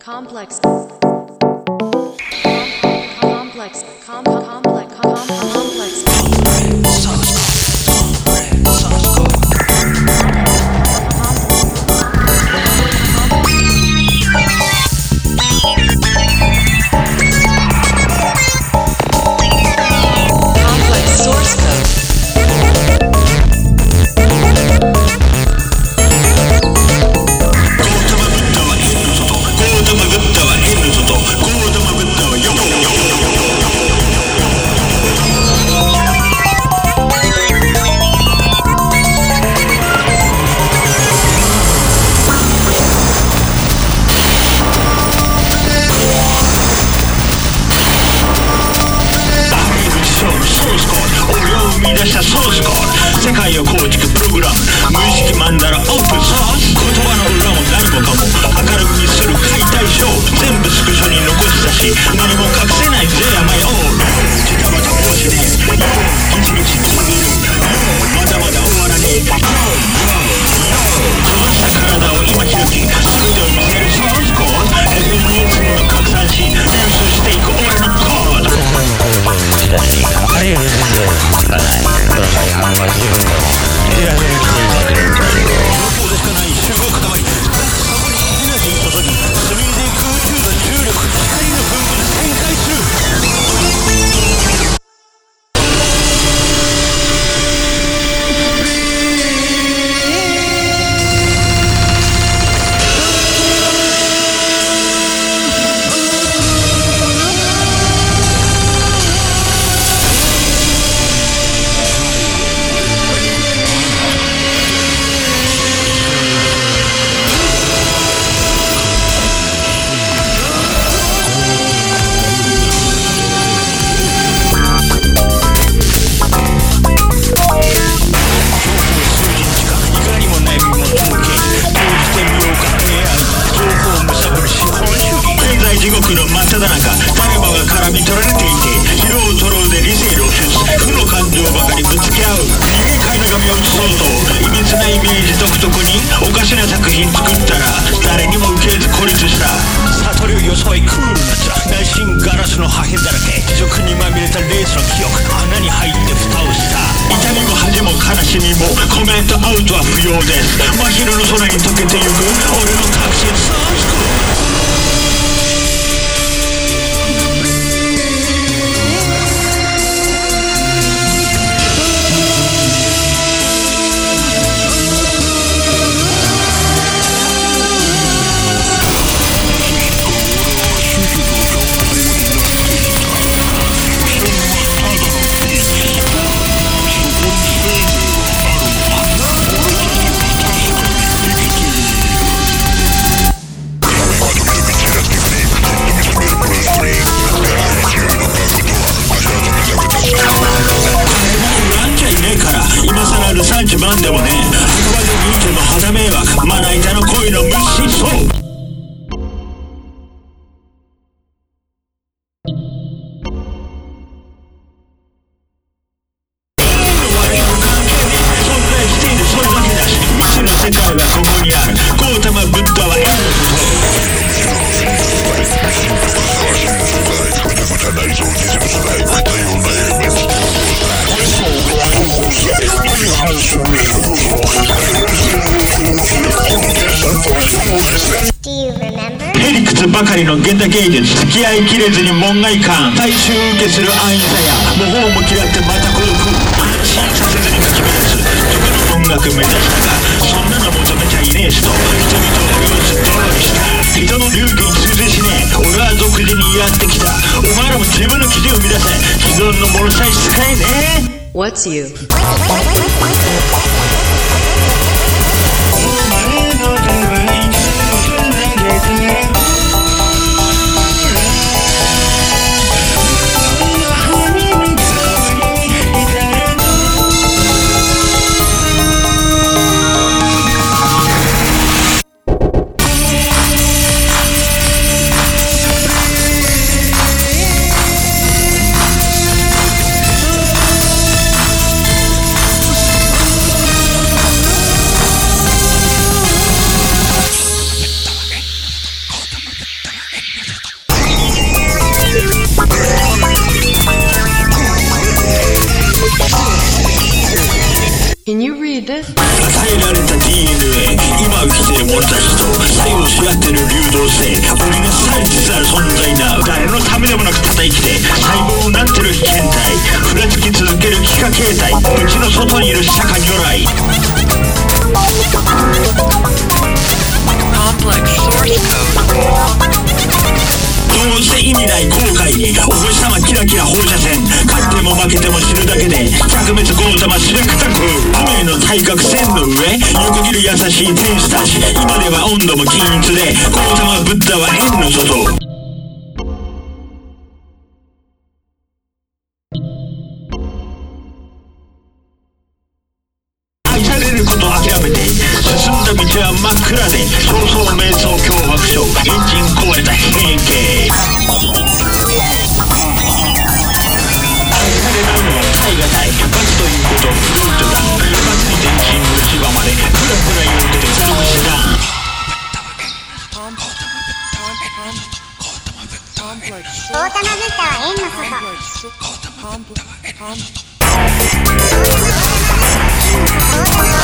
complex. Complex. Com- complex. Complex 俺を生み出したソースコード世界を構築プログラム無意識マンダラオープン。ソース言葉の裏も何もかも。明るくにする解体ショー。全部スクショに残したし何も隠せないぜ甘いオー誰もが絡み取られていて疲労とろうで理性露出負の感情ばかりぶつけ合う。人間界の神を映そうといびつなイメージ独特におかしな作品作ったら誰にも受けず孤立した。悟りを装いクールなザ内心ガラスの破片だらけ。俗にまみれたレースの記憶。穴に入って蓋をした。痛みも恥も悲しみもコメントアウトは不要です。真昼の空に溶けてゆく。俺の確信ソースらルサンチマンでもねあくまで忍者の肌迷惑まな板の恋の無疾走悪いも関係ねえ存在しているそれへりくつばかりの現代芸術付き合いきれずに門外観大衆受けする安易さや模倣も嫌ってまた孤独安心させずにかき乱す時の音楽目指したそんなの求めちゃいねえしと人。々を用つ通りした人の流儀に通じしねえ俺は独自にやってきた。お前らも自分の記事を生み出せ。既存のものさえ使えねえ。What's you「変えられた DNA 今生きてる者たちと最後し合ってる流動性補にされつ存在な誰のためでもなくただて細胞をなってる被検体ふらつき続ける気化形態うちの外にいる釈迦如来。どうして意味ない後悔にお星様キラキラ放射るだけで百滅豪様しなくたく不明の体格線の上横切る優しい天使たち。今では温度も均一で豪様ブッダは円の外。愛されること諦めて進んだ道は真っ暗で早々瞑想脅迫症エンジン壊れた変形。大玉ブッダは縁のことブッダは円の